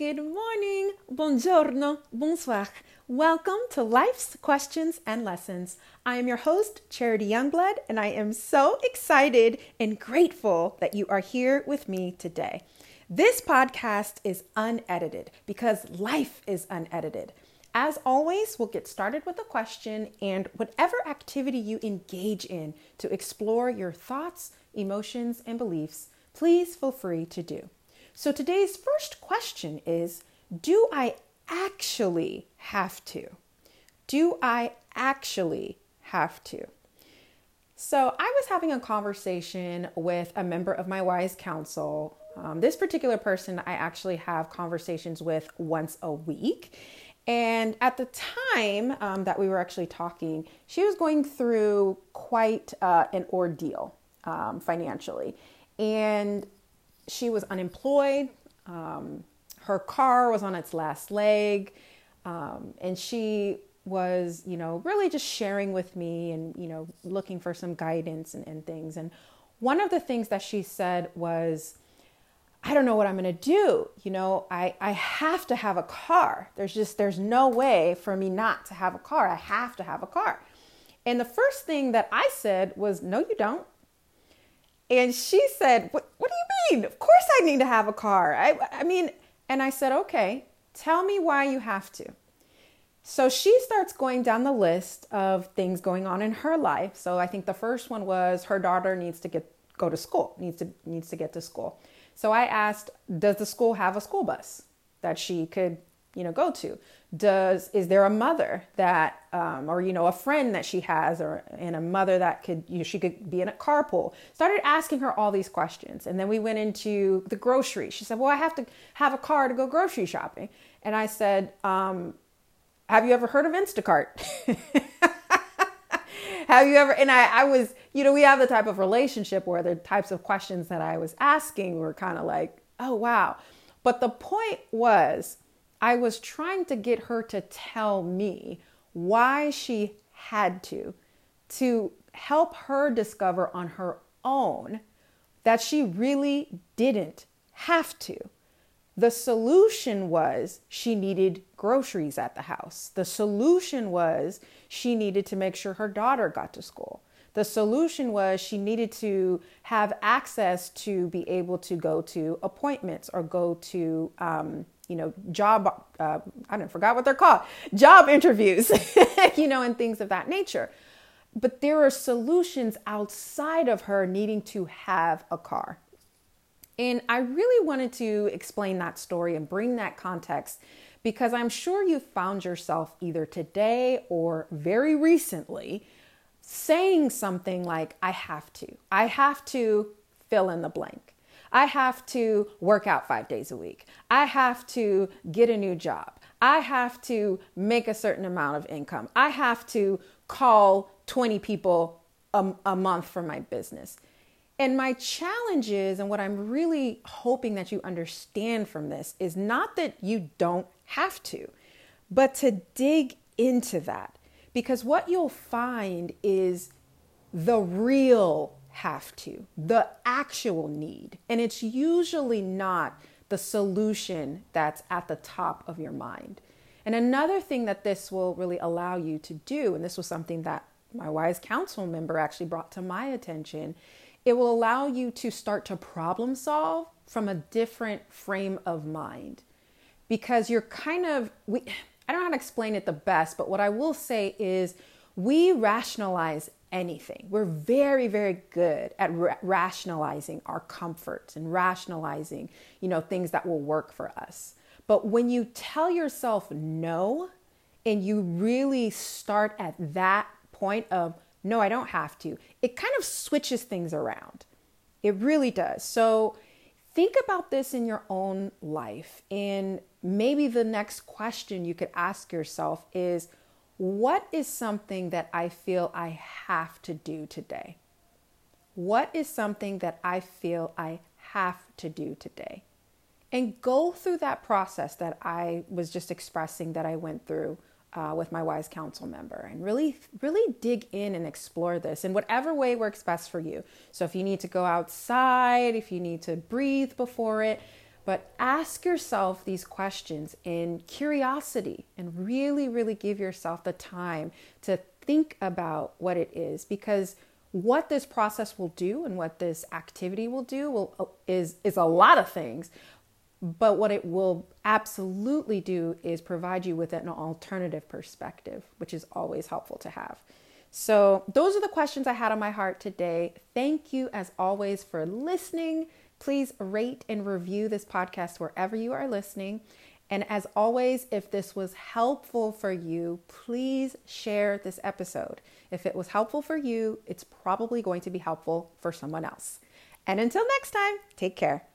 Good morning, buongiorno, bonsoir. Welcome to Life's Questions and Lessons. I am your host, Charity Youngblood, and I am so excited and grateful that you are here with me today. This podcast is unedited because life is unedited. As always, we'll get started with a question and whatever activity you engage in to explore your thoughts, emotions, and beliefs, please feel free to do. So today's first question is Do I actually have to? Do I actually have to? So, I was having a conversation with a member of my wise council. Um, this particular person I actually have conversations with once a week. And at the time um, that we were actually talking, she was going through quite uh, an ordeal um, financially. And she was unemployed. Um, her car was on its last leg. Um, and she was, you know, really just sharing with me and, you know, looking for some guidance and, and things. And one of the things that she said was, I don't know what I'm going to do. You know, I, I have to have a car. There's just, there's no way for me not to have a car. I have to have a car. And the first thing that I said was, no, you don't. And she said, what, what do you mean? Of course I need to have a car. I, I mean, and I said, okay, tell me why you have to. So she starts going down the list of things going on in her life. So I think the first one was her daughter needs to get go to school, needs to needs to get to school. So I asked, does the school have a school bus that she could you know go to? Does is there a mother that um, or you know a friend that she has or and a mother that could you know she could be in a carpool? Started asking her all these questions and then we went into the grocery. She said well i have to have a car to go grocery shopping. And i said um, have you ever heard of instacart? Have you ever and I, I was you know we have the type of relationship where the types of questions that i was asking were kind of like oh wow. But the point was I was trying to get her to tell me why she had to, to help her discover on her own that she really didn't have to. The solution was she needed groceries at the house. The solution was she needed to make sure her daughter got to school. The solution was she needed to have access to be able to go to appointments or go to um, you know, job, uh, I don't forgot what they're called, job interviews, you know, and things of that nature. But there are solutions outside of her needing to have a car. And I really wanted to explain that story and bring that context because I'm sure you found yourself either today or very recently saying something like, I have to. I have to fill in the blank. I have to work out five days a week. I have to get a new job. I have to make a certain amount of income. I have to call 20 people a, a month for my business. And my challenge is, and what I'm really hoping that you understand from this, is not that you don't have to, but to dig into that. Because what you'll find is the real have to, the actual need. And it's usually not the solution that's at the top of your mind. And another thing that this will really allow you to do, and this was something that my wise council member actually brought to my attention, it will allow you to start to problem solve from a different frame of mind. Because you're kind of, we, I don't know how to explain it the best, but what I will say is we rationalize anything. We're very, very good at ra- rationalizing our comforts and rationalizing, you know, things that will work for us. But when you tell yourself no and you really start at that point of, no, I don't have to, it kind of switches things around. It really does. So think about this in your own life. And maybe the next question you could ask yourself is, what is something that I feel I have to do today? What is something that I feel I have to do today? And go through that process that I was just expressing that I went through uh, with my wise council member and really, really dig in and explore this in whatever way works best for you. So if you need to go outside, if you need to breathe before it, But ask yourself these questions in curiosity and really, really give yourself the time to think about what it is because what this process will do and what this activity will do will uh, is is a lot of things. But what it will absolutely do is provide you with an alternative perspective which is always helpful to have. So those are the questions i had on my heart today. Thank you as always for listening please rate and review this podcast wherever you are listening and as always, if this was helpful for you, please share this episode. If it was helpful for you, it's probably going to be helpful for someone else. And until next time, take care.